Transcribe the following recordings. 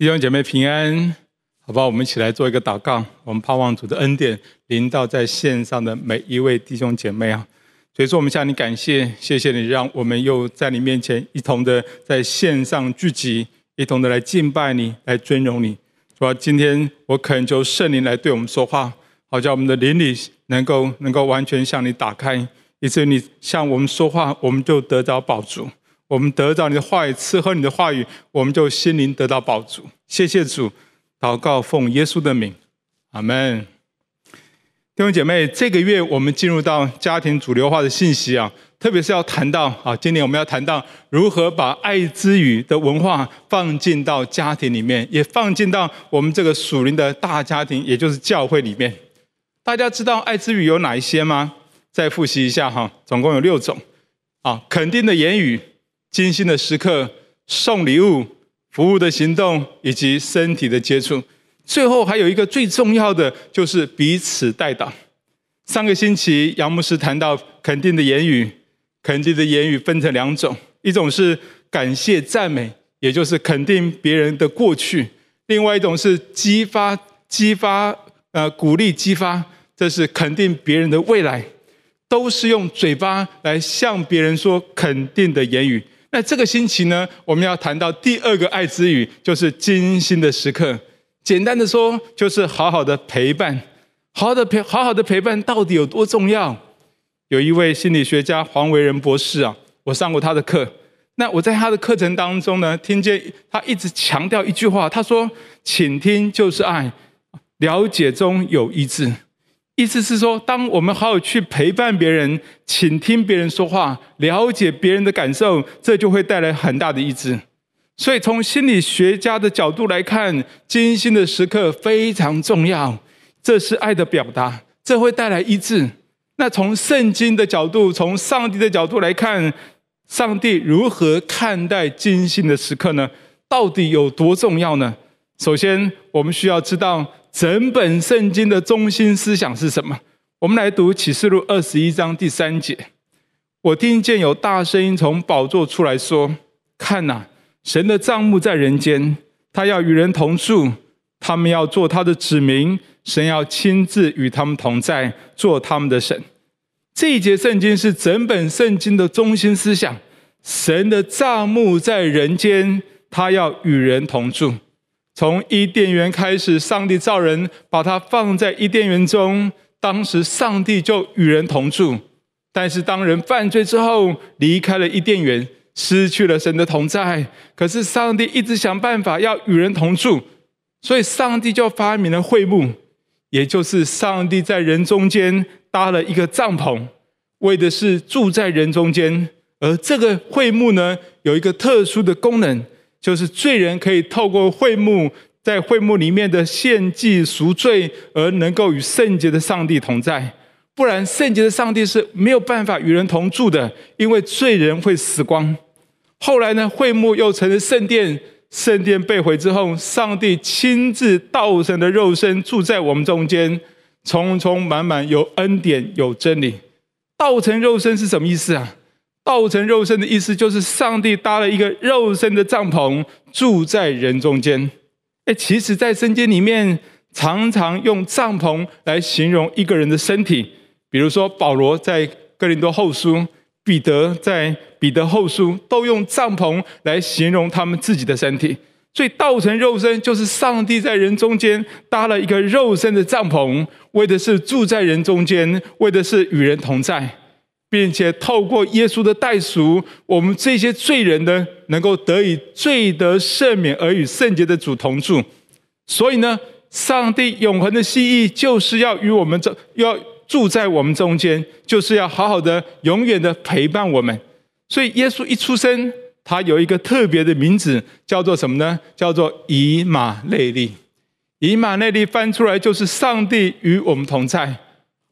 弟兄姐妹平安，好不好？我们一起来做一个祷告。我们盼望主的恩典临到在线上的每一位弟兄姐妹啊。所以说，我们向你感谢，谢谢你让我们又在你面前一同的在线上聚集，一同的来敬拜你，来尊荣你。主啊，今天我恳求圣灵来对我们说话，好叫我们的灵里能够能够完全向你打开，以至于你向我们说话，我们就得着宝足。我们得到你的话语，吃喝你的话语，我们就心灵得到饱足。谢谢主，祷告奉耶稣的名，阿门。弟兄姐妹，这个月我们进入到家庭主流化的信息啊，特别是要谈到啊，今年我们要谈到如何把爱之语的文化放进到家庭里面，也放进到我们这个属灵的大家庭，也就是教会里面。大家知道爱之语有哪一些吗？再复习一下哈，总共有六种啊，肯定的言语。精心的时刻、送礼物、服务的行动以及身体的接触，最后还有一个最重要的，就是彼此代祷。上个星期杨牧师谈到肯定的言语，肯定的言语分成两种，一种是感谢赞美，也就是肯定别人的过去；另外一种是激发、激发、呃鼓励、激发，这是肯定别人的未来，都是用嘴巴来向别人说肯定的言语。那这个星期呢，我们要谈到第二个爱之语，就是精心的时刻。简单的说，就是好好的陪伴，好好的陪，好好的陪伴到底有多重要？有一位心理学家黄维仁博士啊，我上过他的课。那我在他的课程当中呢，听见他一直强调一句话，他说：“倾听就是爱，了解中有医治。”意思是说，当我们好好去陪伴别人、倾听别人说话、了解别人的感受，这就会带来很大的医治。所以，从心理学家的角度来看，精心的时刻非常重要，这是爱的表达，这会带来医治。那从圣经的角度，从上帝的角度来看，上帝如何看待精心的时刻呢？到底有多重要呢？首先，我们需要知道。整本圣经的中心思想是什么？我们来读启示录二十一章第三节。我听见有大声音从宝座出来说：“看哪，神的帐幕在人间，他要与人同住，他们要做他的子民，神要亲自与他们同在，做他们的神。”这一节圣经是整本圣经的中心思想。神的帐幕在人间，他要与人同住。从伊甸园开始，上帝造人，把他放在伊甸园中。当时上帝就与人同住，但是当人犯罪之后，离开了伊甸园，失去了神的同在。可是上帝一直想办法要与人同住，所以上帝就发明了会幕，也就是上帝在人中间搭了一个帐篷，为的是住在人中间。而这个会幕呢，有一个特殊的功能。就是罪人可以透过会幕，在会幕里面的献祭赎罪，而能够与圣洁的上帝同在。不然，圣洁的上帝是没有办法与人同住的，因为罪人会死光。后来呢，会幕又成了圣殿，圣殿被毁之后，上帝亲自道成的肉身住在我们中间，充充满满有恩典有真理。道成肉身是什么意思啊？道成肉身的意思就是上帝搭了一个肉身的帐篷，住在人中间。诶，其实，在圣经里面，常常用帐篷来形容一个人的身体。比如说，保罗在哥林多后书，彼得在彼得后书，都用帐篷来形容他们自己的身体。所以，道成肉身就是上帝在人中间搭了一个肉身的帐篷，为的是住在人中间，为的是与人同在。并且透过耶稣的代赎，我们这些罪人呢，能够得以罪得赦免，而与圣洁的主同住。所以呢，上帝永恒的心意就是要与我们这要住在我们中间，就是要好好的、永远的陪伴我们。所以耶稣一出生，他有一个特别的名字，叫做什么呢？叫做以马内利。以马内利翻出来就是上帝与我们同在。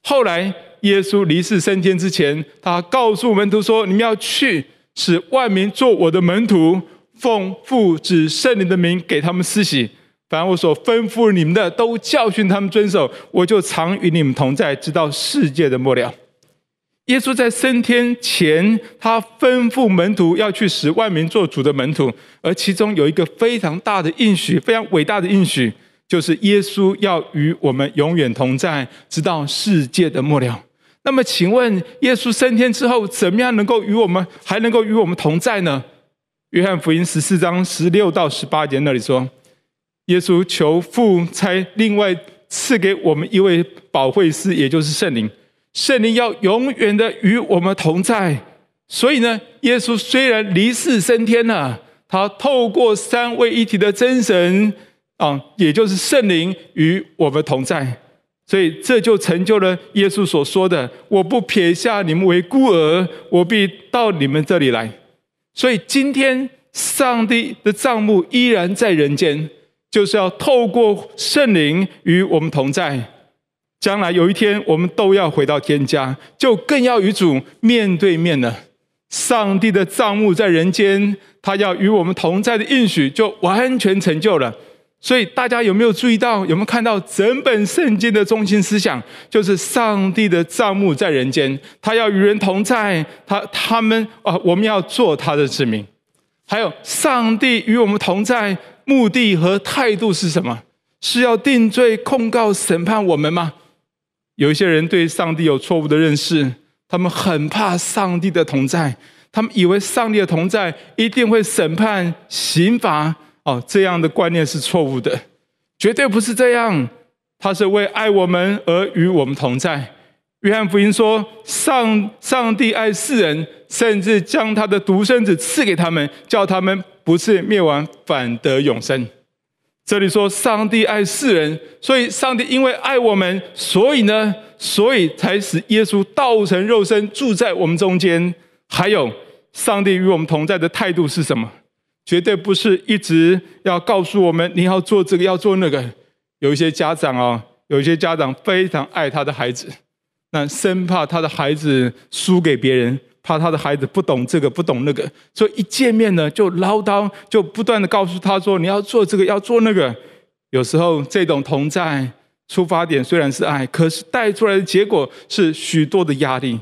后来。耶稣离世升天之前，他告诉门徒说：“你们要去，使万民做我的门徒，奉父子圣灵的名给他们施洗。凡我所吩咐你们的，都教训他们遵守。我就常与你们同在，直到世界的末了。”耶稣在升天前，他吩咐门徒要去使万民做主的门徒，而其中有一个非常大的应许，非常伟大的应许，就是耶稣要与我们永远同在，直到世界的末了。那么，请问耶稣升天之后，怎么样能够与我们还能够与我们同在呢？约翰福音十四章十六到十八节那里说，耶稣求父差另外赐给我们一位保惠师，也就是圣灵。圣灵要永远的与我们同在，所以呢，耶稣虽然离世升天了，他透过三位一体的真神啊，也就是圣灵与我们同在，所以这就成就了耶稣所说的：“我不撇下你们为孤儿，我必到你们这里来。”所以今天上帝的帐幕依然在人间，就是要透过圣灵与我们同在。将来有一天，我们都要回到天家，就更要与主面对面了。上帝的帐幕在人间，他要与我们同在的应许就完全成就了。所以大家有没有注意到？有没有看到整本圣经的中心思想？就是上帝的帐幕在人间，他要与人同在。他他们啊，我们要做他的子民。还有，上帝与我们同在，目的和态度是什么？是要定罪、控告、审判我们吗？有一些人对上帝有错误的认识，他们很怕上帝的同在，他们以为上帝的同在一定会审判、刑罚。哦，这样的观念是错误的，绝对不是这样。他是为爱我们而与我们同在。约翰福音说，上上帝爱世人，甚至将他的独生子赐给他们，叫他们不是灭亡，反得永生。这里说上帝爱世人，所以上帝因为爱我们，所以呢，所以才使耶稣道成肉身住在我们中间。还有，上帝与我们同在的态度是什么？绝对不是一直要告诉我们你要做这个要做那个。有一些家长啊，有一些家长非常爱他的孩子，那生怕他的孩子输给别人。怕他的孩子不懂这个不懂那个，所以一见面呢就唠叨，就不断的告诉他说：“你要做这个，要做那个。”有时候这种同在出发点虽然是爱，可是带出来的结果是许多的压力。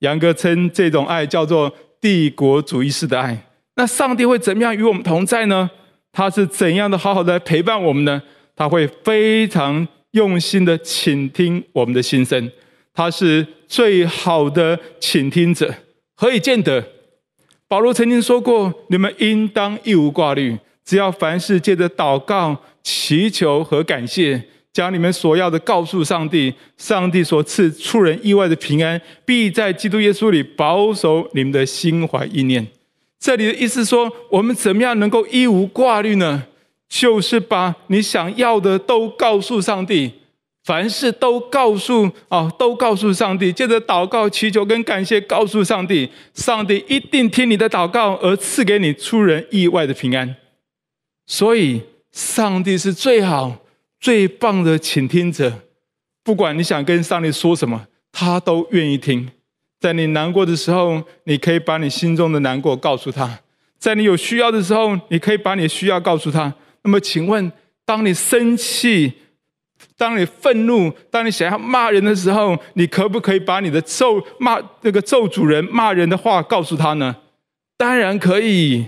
杨哥称这种爱叫做帝国主义式的爱。那上帝会怎么样与我们同在呢？他是怎样的好好的陪伴我们呢？他会非常用心的倾听我们的心声，他是最好的倾听者。何以见得？保罗曾经说过：“你们应当一无挂虑，只要凡事借着祷告、祈求和感谢，将你们所要的告诉上帝。上帝所赐出人意外的平安，必在基督耶稣里保守你们的心怀意念。”这里的意思说，我们怎么样能够一无挂虑呢？就是把你想要的都告诉上帝。凡事都告诉啊，都告诉上帝，借着祷告、祈求跟感谢，告诉上帝，上帝一定听你的祷告，而赐给你出人意外的平安。所以，上帝是最好、最棒的倾听者。不管你想跟上帝说什么，他都愿意听。在你难过的时候，你可以把你心中的难过告诉他；在你有需要的时候，你可以把你需要告诉他。那么，请问，当你生气，当你愤怒，当你想要骂人的时候，你可不可以把你的咒骂那个咒主人骂人的话告诉他呢？当然可以。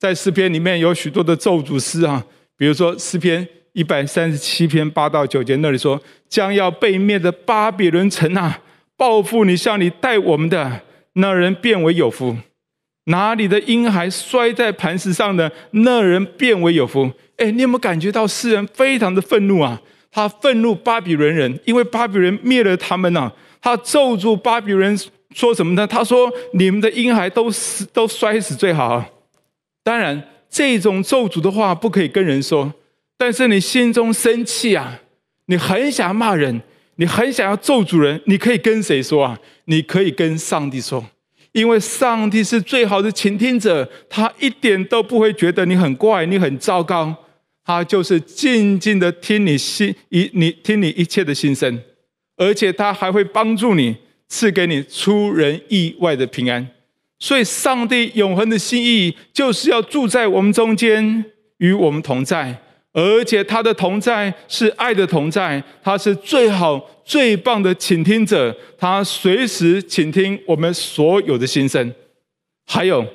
在诗篇里面有许多的咒诅诗啊，比如说诗篇一百三十七篇八到九节那里说：“将要被灭的巴比伦城啊，报复你向你待我们的那人变为有福；哪里的婴孩摔在磐石上的那人变为有福。”哎，你有没有感觉到诗人非常的愤怒啊？他愤怒巴比伦人，因为巴比伦灭了他们呐、他咒诅巴比伦说什么呢？他说：“你们的婴孩都死，都摔死最好啊。”当然，这种咒诅的话不可以跟人说。但是你心中生气啊，你很想骂人，你很想要咒诅人，你可以跟谁说啊？你可以跟上帝说，因为上帝是最好的倾听者，他一点都不会觉得你很怪，你很糟糕。他就是静静的听你心一你听你一切的心声，而且他还会帮助你，赐给你出人意外的平安。所以，上帝永恒的心意就是要住在我们中间，与我们同在，而且他的同在是爱的同在，他是最好最棒的倾听者，他随时倾听我们所有的心声。还有，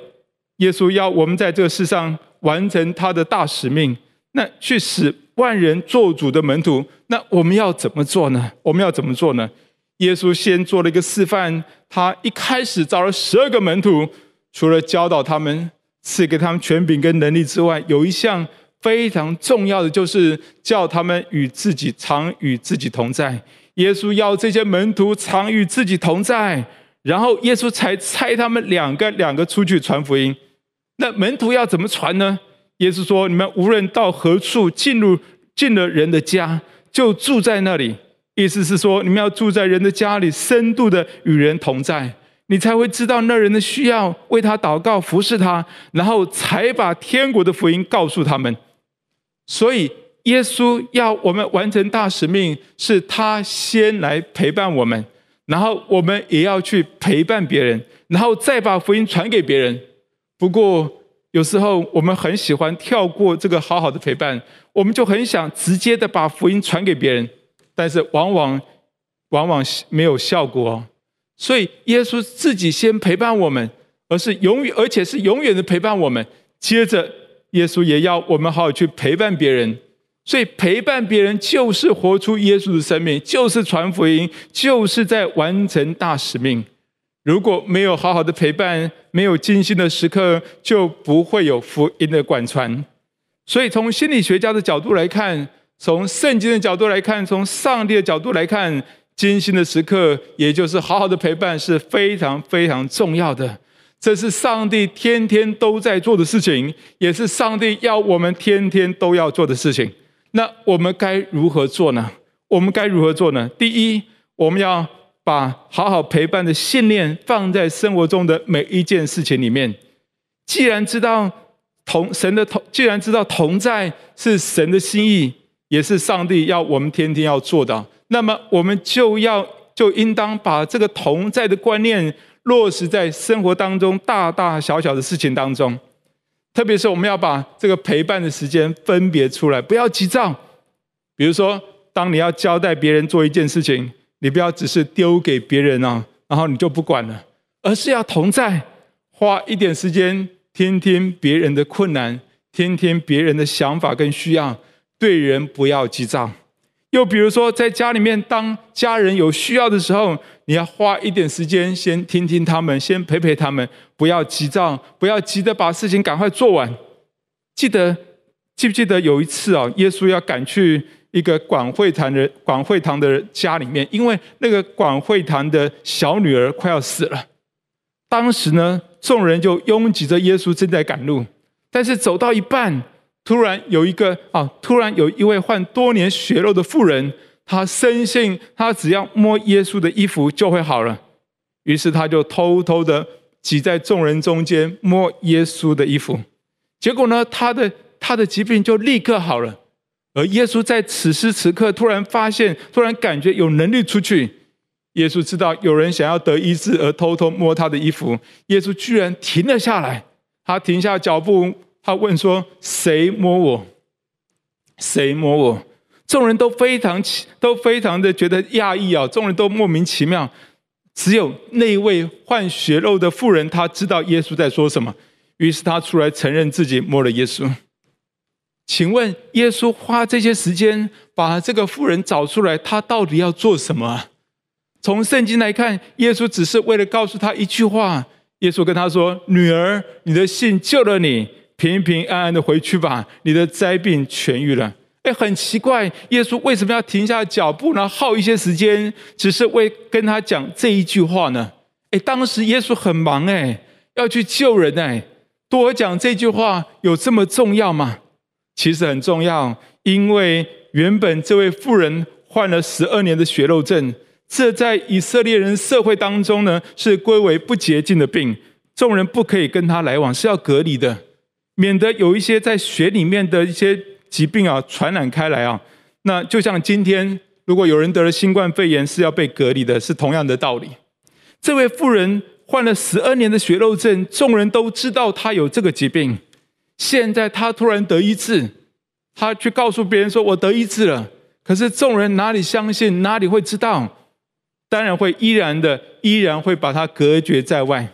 耶稣要我们在这个世上完成他的大使命，那去使万人做主的门徒，那我们要怎么做呢？我们要怎么做呢？耶稣先做了一个示范，他一开始找了十二个门徒，除了教导他们、赐给他们权柄跟能力之外，有一项。非常重要的就是叫他们与自己常与自己同在。耶稣要这些门徒常与自己同在，然后耶稣才差他们两个两个出去传福音。那门徒要怎么传呢？耶稣说：“你们无论到何处，进入进了人的家，就住在那里。”意思是说，你们要住在人的家里，深度的与人同在，你才会知道那人的需要，为他祷告，服侍他，然后才把天国的福音告诉他们。所以，耶稣要我们完成大使命，是他先来陪伴我们，然后我们也要去陪伴别人，然后再把福音传给别人。不过，有时候我们很喜欢跳过这个好好的陪伴，我们就很想直接的把福音传给别人，但是往往往往没有效果。所以，耶稣自己先陪伴我们，而是永远，而且是永远的陪伴我们。接着。耶稣也要我们好好去陪伴别人，所以陪伴别人就是活出耶稣的生命，就是传福音，就是在完成大使命。如果没有好好的陪伴，没有精心的时刻，就不会有福音的广传。所以，从心理学家的角度来看，从圣经的角度来看，从上帝的角度来看，精心的时刻，也就是好好的陪伴，是非常非常重要的。这是上帝天天都在做的事情，也是上帝要我们天天都要做的事情。那我们该如何做呢？我们该如何做呢？第一，我们要把好好陪伴的信念放在生活中的每一件事情里面。既然知道同神的同，既然知道同在是神的心意，也是上帝要我们天天要做的，那么我们就要就应当把这个同在的观念。落实在生活当中大大小小的事情当中，特别是我们要把这个陪伴的时间分别出来，不要急躁。比如说，当你要交代别人做一件事情，你不要只是丢给别人啊，然后你就不管了，而是要同在，花一点时间听听别人的困难，听听别人的想法跟需要，对人不要急躁。又比如说，在家里面，当家人有需要的时候，你要花一点时间，先听听他们，先陪陪他们，不要急躁，不要急着把事情赶快做完。记得记不记得有一次啊，耶稣要赶去一个管会堂的管会堂的家里面，因为那个管会堂的小女儿快要死了。当时呢，众人就拥挤着耶稣正在赶路，但是走到一半。突然有一个啊，突然有一位患多年血漏的妇人，她深信她只要摸耶稣的衣服就会好了，于是她就偷偷的挤在众人中间摸耶稣的衣服，结果呢，她的她的疾病就立刻好了。而耶稣在此时此刻突然发现，突然感觉有能力出去。耶稣知道有人想要得医治，而偷偷摸他的衣服，耶稣居然停了下来，他停下脚步。他问说：“谁摸我？谁摸我？”众人都非常奇都非常的觉得讶异啊！众人都莫名其妙，只有那位患血肉的妇人，他知道耶稣在说什么，于是他出来承认自己摸了耶稣。请问，耶稣花这些时间把这个妇人找出来，他到底要做什么？从圣经来看，耶稣只是为了告诉他一句话。耶稣跟他说：“女儿，你的信救了你。”平平安安的回去吧，你的灾病痊愈了。哎，很奇怪，耶稣为什么要停下脚步呢？耗一些时间，只是为跟他讲这一句话呢？哎，当时耶稣很忙，哎，要去救人，哎，多讲这句话有这么重要吗？其实很重要，因为原本这位妇人患了十二年的血肉症，这在以色列人社会当中呢，是归为不洁净的病，众人不可以跟他来往，是要隔离的。免得有一些在血里面的一些疾病啊传染开来啊，那就像今天如果有人得了新冠肺炎是要被隔离的，是同样的道理。这位妇人患了十二年的血肉症，众人都知道她有这个疾病，现在她突然得医治，她去告诉别人说：“我得医治了。”可是众人哪里相信，哪里会知道？当然会依然的，依然会把他隔绝在外。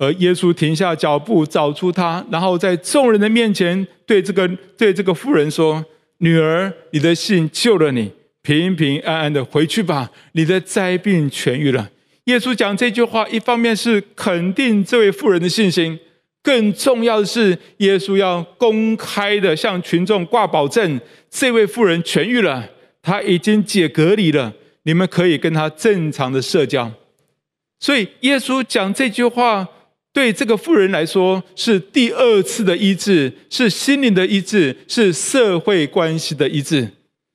而耶稣停下脚步，找出他，然后在众人的面前对这个对这个妇人说：“女儿，你的信救了你，平平安安的回去吧，你的灾病痊愈了。”耶稣讲这句话，一方面是肯定这位妇人的信心，更重要的是，耶稣要公开的向群众挂保证：这位妇人痊愈了，她已经解隔离了，你们可以跟她正常的社交。所以，耶稣讲这句话。对这个富人来说，是第二次的医治，是心灵的医治，是社会关系的医治。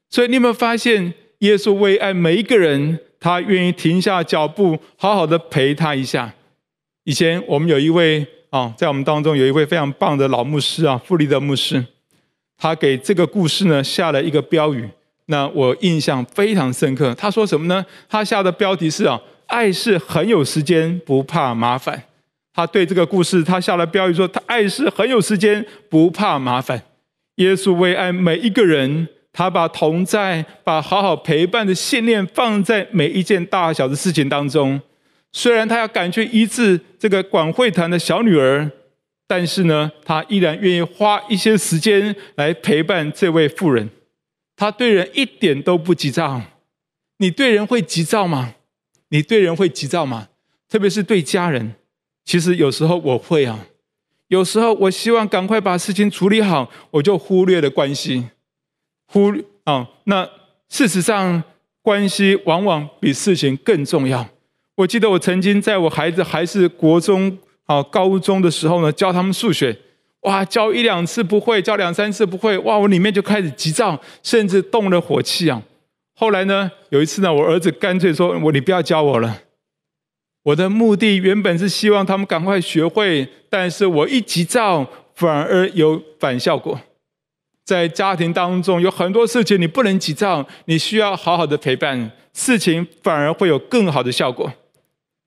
所以你有没有发现，耶稣为爱每一个人，他愿意停下脚步，好好的陪他一下。以前我们有一位啊，在我们当中有一位非常棒的老牧师啊，傅立德牧师，他给这个故事呢下了一个标语，那我印象非常深刻。他说什么呢？他下的标题是啊，爱是很有时间，不怕麻烦。他对这个故事，他下了标语说：“他爱是很有时间，不怕麻烦。耶稣为爱每一个人，他把同在、把好好陪伴的信念放在每一件大小的事情当中。虽然他要赶去医治这个管会堂的小女儿，但是呢，他依然愿意花一些时间来陪伴这位妇人。他对人一点都不急躁。你对人会急躁吗？你对人会急躁吗？特别是对家人。”其实有时候我会啊，有时候我希望赶快把事情处理好，我就忽略了关系，忽略啊。那事实上，关系往往比事情更重要。我记得我曾经在我孩子还是国中啊、高中的时候呢，教他们数学，哇，教一两次不会，教两三次不会，哇，我里面就开始急躁，甚至动了火气啊。后来呢，有一次呢，我儿子干脆说：“我你不要教我了。”我的目的原本是希望他们赶快学会，但是我一急躁，反而有反效果。在家庭当中有很多事情你不能急躁，你需要好好的陪伴，事情反而会有更好的效果。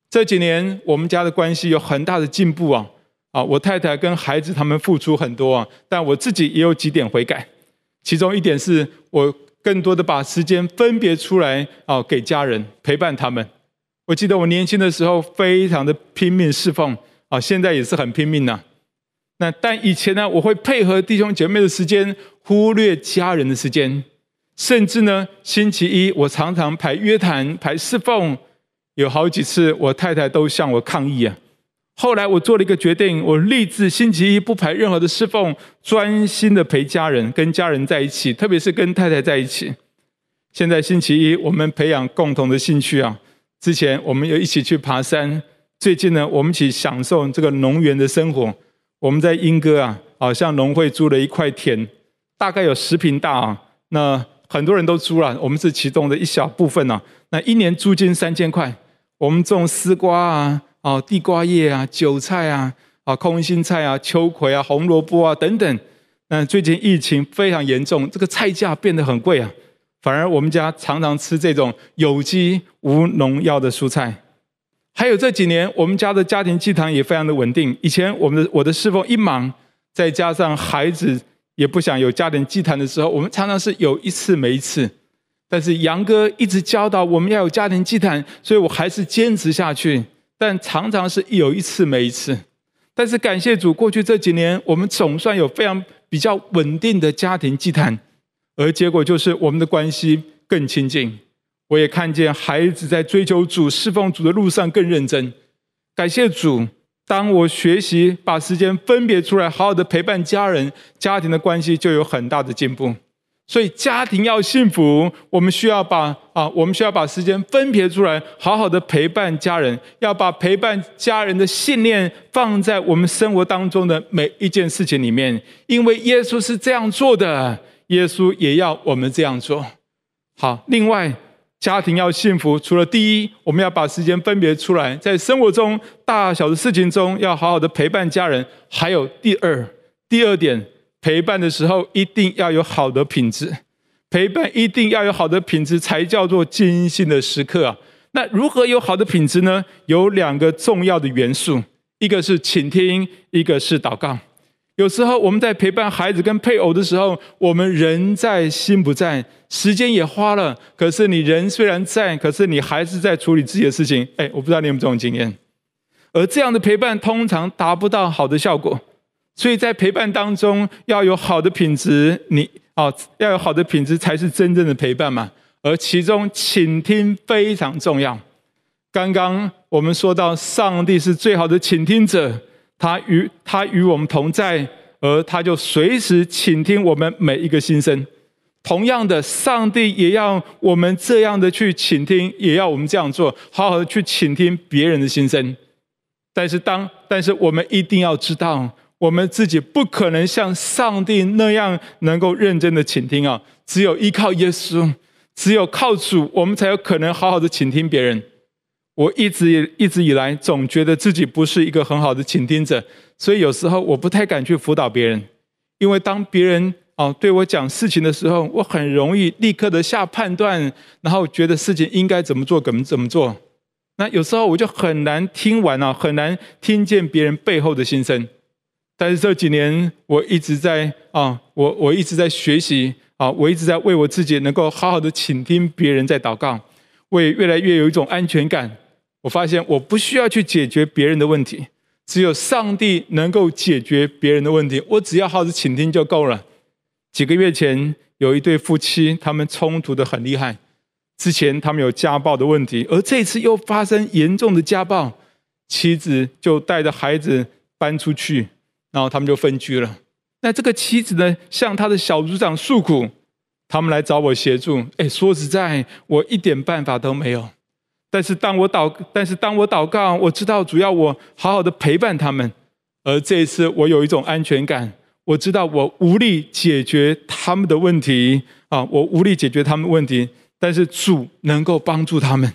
这几年我们家的关系有很大的进步啊！啊，我太太跟孩子他们付出很多啊，但我自己也有几点悔改。其中一点是我更多的把时间分别出来啊，给家人陪伴他们。我记得我年轻的时候非常的拼命侍奉啊，现在也是很拼命呐。那但以前呢，我会配合弟兄姐妹的时间，忽略家人的时间，甚至呢，星期一我常常排约谈、排侍奉，有好几次我太太都向我抗议啊。后来我做了一个决定，我立志星期一不排任何的侍奉，专心的陪家人，跟家人在一起，特别是跟太太在一起。现在星期一我们培养共同的兴趣啊。之前我们有一起去爬山，最近呢，我们一起享受这个农园的生活。我们在莺歌啊，好像农会租了一块田，大概有十坪大啊。那很多人都租了，我们是其中的一小部分啊。那一年租金三千块，我们种丝瓜啊、啊地瓜叶啊、韭菜啊、啊空心菜啊、秋葵啊、红萝卜啊等等。那最近疫情非常严重，这个菜价变得很贵啊。反而我们家常常吃这种有机无农药的蔬菜，还有这几年我们家的家庭祭坛也非常的稳定。以前我们的我的侍奉一忙，再加上孩子也不想有家庭祭坛的时候，我们常常是有一次没一次。但是杨哥一直教导我们要有家庭祭坛，所以我还是坚持下去。但常常是有一次没一次。但是感谢主，过去这几年我们总算有非常比较稳定的家庭祭坛。而结果就是我们的关系更亲近，我也看见孩子在追求主、侍奉主的路上更认真。感谢主，当我学习把时间分别出来，好好的陪伴家人，家庭的关系就有很大的进步。所以家庭要幸福，我们需要把啊，我们需要把时间分别出来，好好的陪伴家人，要把陪伴家人的信念放在我们生活当中的每一件事情里面，因为耶稣是这样做的。耶稣也要我们这样做。好，另外，家庭要幸福，除了第一，我们要把时间分别出来，在生活中大小的事情中，要好好的陪伴家人。还有第二，第二点，陪伴的时候一定要有好的品质，陪伴一定要有好的品质，才叫做精心的时刻啊。那如何有好的品质呢？有两个重要的元素，一个是倾听，一个是祷告。有时候我们在陪伴孩子跟配偶的时候，我们人在心不在，时间也花了。可是你人虽然在，可是你还是在处理自己的事情。哎，我不知道你有没有这种经验。而这样的陪伴通常达不到好的效果，所以在陪伴当中要有好的品质，你哦要有好的品质才是真正的陪伴嘛。而其中倾听非常重要。刚刚我们说到，上帝是最好的倾听者。他与他与我们同在，而他就随时倾听我们每一个心声。同样的，上帝也要我们这样的去倾听，也要我们这样做，好好的去倾听别人的心声。但是当，但是我们一定要知道，我们自己不可能像上帝那样能够认真的倾听啊！只有依靠耶稣，只有靠主，我们才有可能好好的倾听别人。我一直一直以来总觉得自己不是一个很好的倾听者，所以有时候我不太敢去辅导别人，因为当别人哦对我讲事情的时候，我很容易立刻的下判断，然后觉得事情应该怎么做，怎么怎么做。那有时候我就很难听完啊，很难听见别人背后的心声。但是这几年我一直在啊，我我一直在学习啊，我一直在为我自己能够好好的倾听别人在祷告，我也越来越有一种安全感。我发现我不需要去解决别人的问题，只有上帝能够解决别人的问题。我只要好好倾听就够了。几个月前有一对夫妻，他们冲突的很厉害。之前他们有家暴的问题，而这次又发生严重的家暴，妻子就带着孩子搬出去，然后他们就分居了。那这个妻子呢，向他的小组长诉苦，他们来找我协助。哎，说实在，我一点办法都没有。但是当我祷，但是当我祷告，我知道主要我好好的陪伴他们，而这一次我有一种安全感，我知道我无力解决他们的问题啊，我无力解决他们问题，但是主能够帮助他们。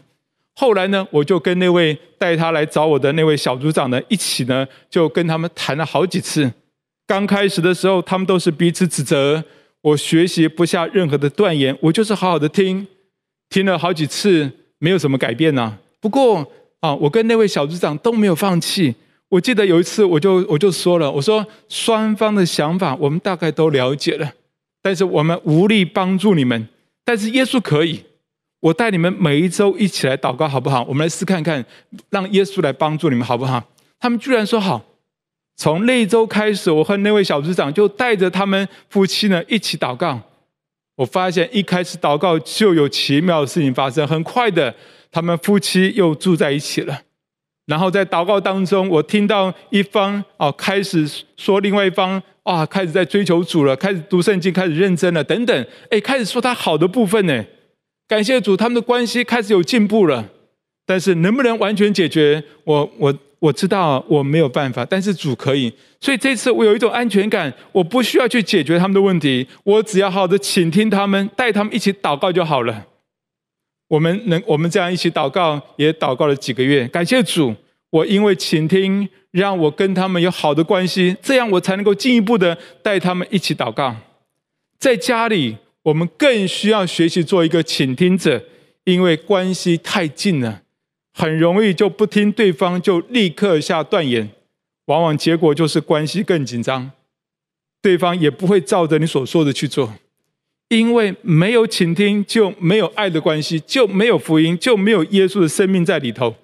后来呢，我就跟那位带他来找我的那位小组长呢，一起呢，就跟他们谈了好几次。刚开始的时候，他们都是彼此指责，我学习不下任何的断言，我就是好好的听，听了好几次。没有什么改变呢。不过啊，我跟那位小组长都没有放弃。我记得有一次，我就我就说了，我说双方的想法我们大概都了解了，但是我们无力帮助你们。但是耶稣可以，我带你们每一周一起来祷告，好不好？我们来试看看，让耶稣来帮助你们，好不好？他们居然说好。从那一周开始，我和那位小组长就带着他们夫妻呢一起祷告。我发现一开始祷告就有奇妙的事情发生，很快的，他们夫妻又住在一起了。然后在祷告当中，我听到一方哦开始说另外一方啊开始在追求主了，开始读圣经，开始认真了等等，哎，开始说他好的部分呢。感谢主，他们的关系开始有进步了。但是能不能完全解决？我我。我知道我没有办法，但是主可以，所以这次我有一种安全感，我不需要去解决他们的问题，我只要好的倾听他们，带他们一起祷告就好了。我们能，我们这样一起祷告，也祷告了几个月，感谢主，我因为倾听，让我跟他们有好的关系，这样我才能够进一步的带他们一起祷告。在家里，我们更需要学习做一个倾听者，因为关系太近了。很容易就不听对方，就立刻下断言，往往结果就是关系更紧张，对方也不会照着你所说的去做，因为没有倾听就没有爱的关系，就没有福音，就没有耶稣的生命在里头。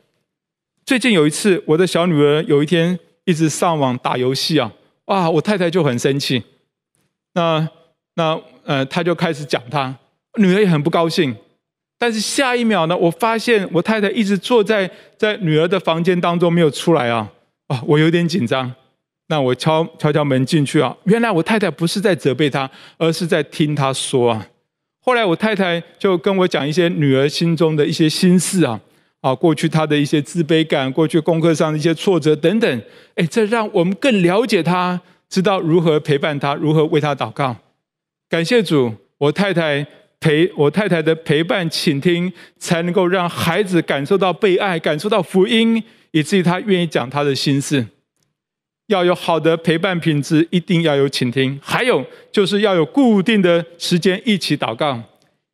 最近有一次，我的小女儿有一天一直上网打游戏啊，哇，我太太就很生气，那那呃，她就开始讲她，女儿也很不高兴。但是下一秒呢，我发现我太太一直坐在在女儿的房间当中没有出来啊，啊，我有点紧张。那我敲敲敲门进去啊，原来我太太不是在责备她，而是在听她说啊。后来我太太就跟我讲一些女儿心中的一些心事啊，啊，过去她的一些自卑感，过去功课上的一些挫折等等。哎，这让我们更了解她，知道如何陪伴她，如何为她祷告。感谢主，我太太。陪我太太的陪伴、倾听，才能够让孩子感受到被爱，感受到福音，以至于他愿意讲他的心事。要有好的陪伴品质，一定要有倾听，还有就是要有固定的时间一起祷告，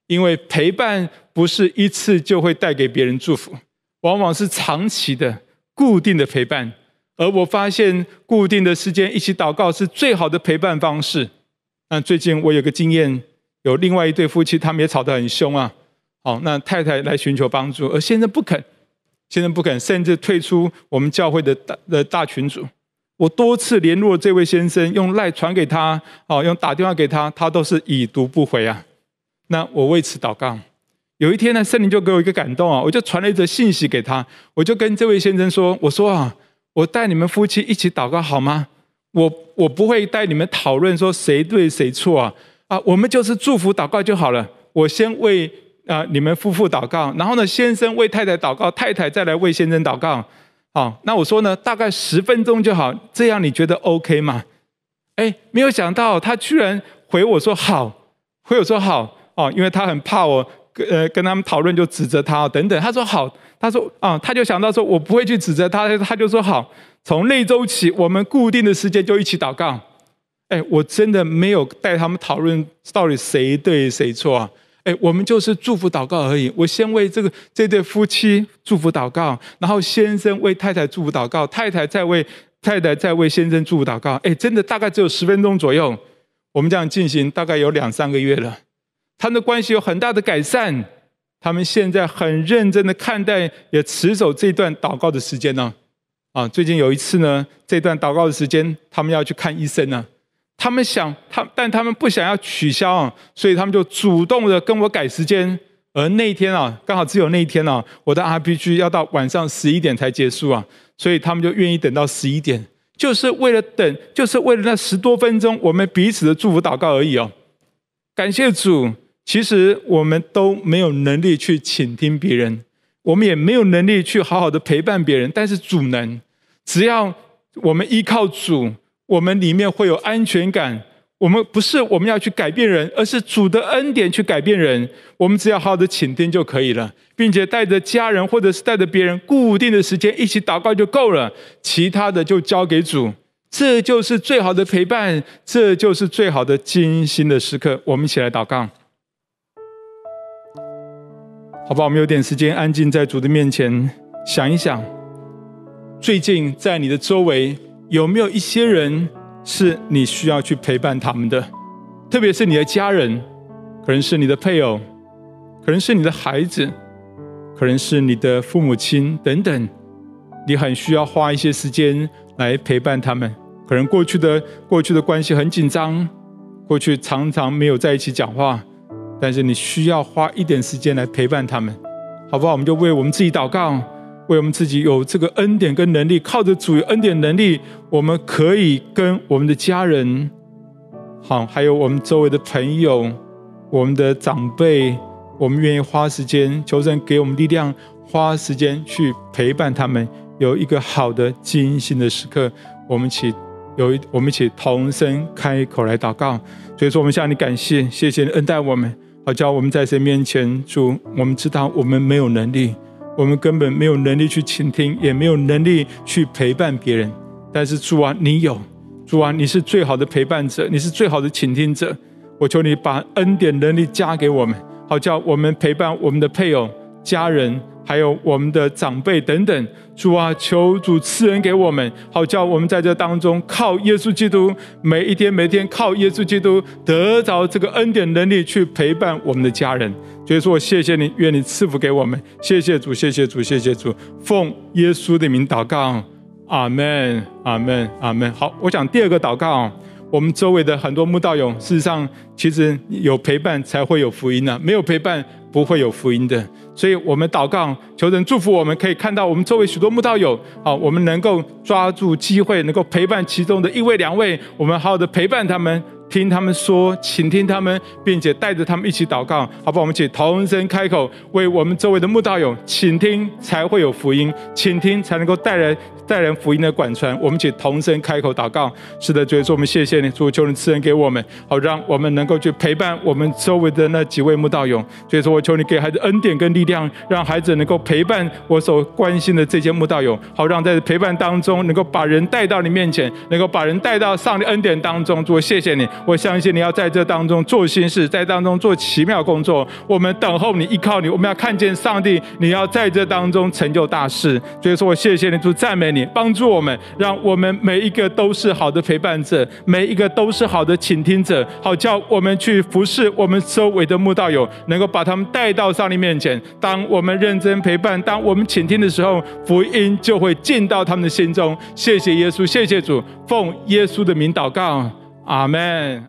因为陪伴不是一次就会带给别人祝福，往往是长期的、固定的陪伴。而我发现固定的时间一起祷告是最好的陪伴方式。那最近我有个经验，有另外一对夫妻，他们也吵得很凶啊。好，那太太来寻求帮助，而先生不肯，先生不肯，甚至退出我们教会的大的大群组。我多次联络这位先生，用赖传给他，哦，用打电话给他，他都是已读不回啊。那我为此祷告。有一天呢，圣灵就给我一个感动啊，我就传了一则信息给他，我就跟这位先生说：“我说啊，我带你们夫妻一起祷告好吗？我我不会带你们讨论说谁对谁错啊，啊，我们就是祝福祷告就好了。我先为啊你们夫妇祷告，然后呢，先生为太太祷告，太太再来为先生祷告。好，那我说呢，大概十分钟就好，这样你觉得 OK 吗？哎，没有想到他居然回我说好，回我说好哦，因为他很怕我跟。”呃，跟他们讨论就指责他等等。他说好，他说啊，他就想到说，我不会去指责他，他就说好。从那周起，我们固定的时间就一起祷告。哎，我真的没有带他们讨论到底谁对谁错啊。哎，我们就是祝福祷告而已。我先为这个这对夫妻祝福祷告，然后先生为太太祝福祷告，太太再为太太再为先生祝福祷告。哎，真的大概只有十分钟左右，我们这样进行大概有两三个月了。他们的关系有很大的改善，他们现在很认真的看待，也持守这段祷告的时间呢。啊，最近有一次呢，这段祷告的时间，他们要去看医生呢。他们想，他但他们不想要取消啊，所以他们就主动的跟我改时间。而那一天啊，刚好只有那一天啊，我的 RPG 要到晚上十一点才结束啊，所以他们就愿意等到十一点，就是为了等，就是为了那十多分钟我们彼此的祝福祷告而已哦。感谢主。其实我们都没有能力去倾听别人，我们也没有能力去好好的陪伴别人。但是主能，只要我们依靠主，我们里面会有安全感。我们不是我们要去改变人，而是主的恩典去改变人。我们只要好好的倾听就可以了，并且带着家人或者是带着别人固定的时间一起祷告就够了，其他的就交给主。这就是最好的陪伴，这就是最好的精心的时刻。我们一起来祷告。好吧，我们有点时间安静在主的面前想一想，最近在你的周围有没有一些人是你需要去陪伴他们的？特别是你的家人，可能是你的配偶，可能是你的孩子，可能是你的父母亲等等，你很需要花一些时间来陪伴他们。可能过去的过去的关系很紧张，过去常常没有在一起讲话。但是你需要花一点时间来陪伴他们，好不好？我们就为我们自己祷告，为我们自己有这个恩典跟能力，靠着主有恩典能力，我们可以跟我们的家人，好，还有我们周围的朋友、我们的长辈，我们愿意花时间，求神给我们力量，花时间去陪伴他们，有一个好的精心的时刻。我们一起有一，我们一起同声开口来祷告。所以说，我们向你感谢，谢谢你恩待我们。好，叫我们在神面前，主，我们知道我们没有能力，我们根本没有能力去倾听，也没有能力去陪伴别人。但是主啊，你有，主啊，你是最好的陪伴者，你是最好的倾听者。我求你把恩典能力加给我们，好叫我们陪伴我们的配偶、家人。还有我们的长辈等等，主啊，求主赐恩给我们，好叫我们在这当中靠耶稣基督，每一天每天靠耶稣基督得着这个恩典能力去陪伴我们的家人。所以说，我谢谢你，愿你赐福给我们。谢谢主，谢谢主，谢谢主，奉耶稣的名祷告，阿门，阿门，阿门。好，我讲第二个祷告。我们周围的很多慕道友，事实上，其实有陪伴才会有福音呢、没有陪伴不会有福音的。所以，我们祷告，求神祝福我们，可以看到我们周围许多慕道友，好，我们能够抓住机会，能够陪伴其中的一位、两位，我们好好的陪伴他们。听他们说，倾听他们，并且带着他们一起祷告，好不好？我们一起同声开口，为我们周围的慕道友倾听，才会有福音；倾听才能够带来带来福音的广传。我们一起同声开口祷告。是的，主耶稣，我们谢谢你，主求你赐恩给我们，好让我们能够去陪伴我们周围的那几位慕道友。所以说，我求你给孩子恩典跟力量，让孩子能够陪伴我所关心的这些慕道友，好让在陪伴当中能够把人带到你面前，能够把人带到上帝恩典当中。主，谢谢你。我相信你要在这当中做心事，在当中做奇妙工作。我们等候你，依靠你。我们要看见上帝，你要在这当中成就大事。所以说我谢谢你，主赞美你，帮助我们，让我们每一个都是好的陪伴者，每一个都是好的倾听者，好叫我们去服侍我们周围的慕道友，能够把他们带到上帝面前。当我们认真陪伴，当我们倾听的时候，福音就会进到他们的心中。谢谢耶稣，谢谢主，奉耶稣的名祷告，阿门。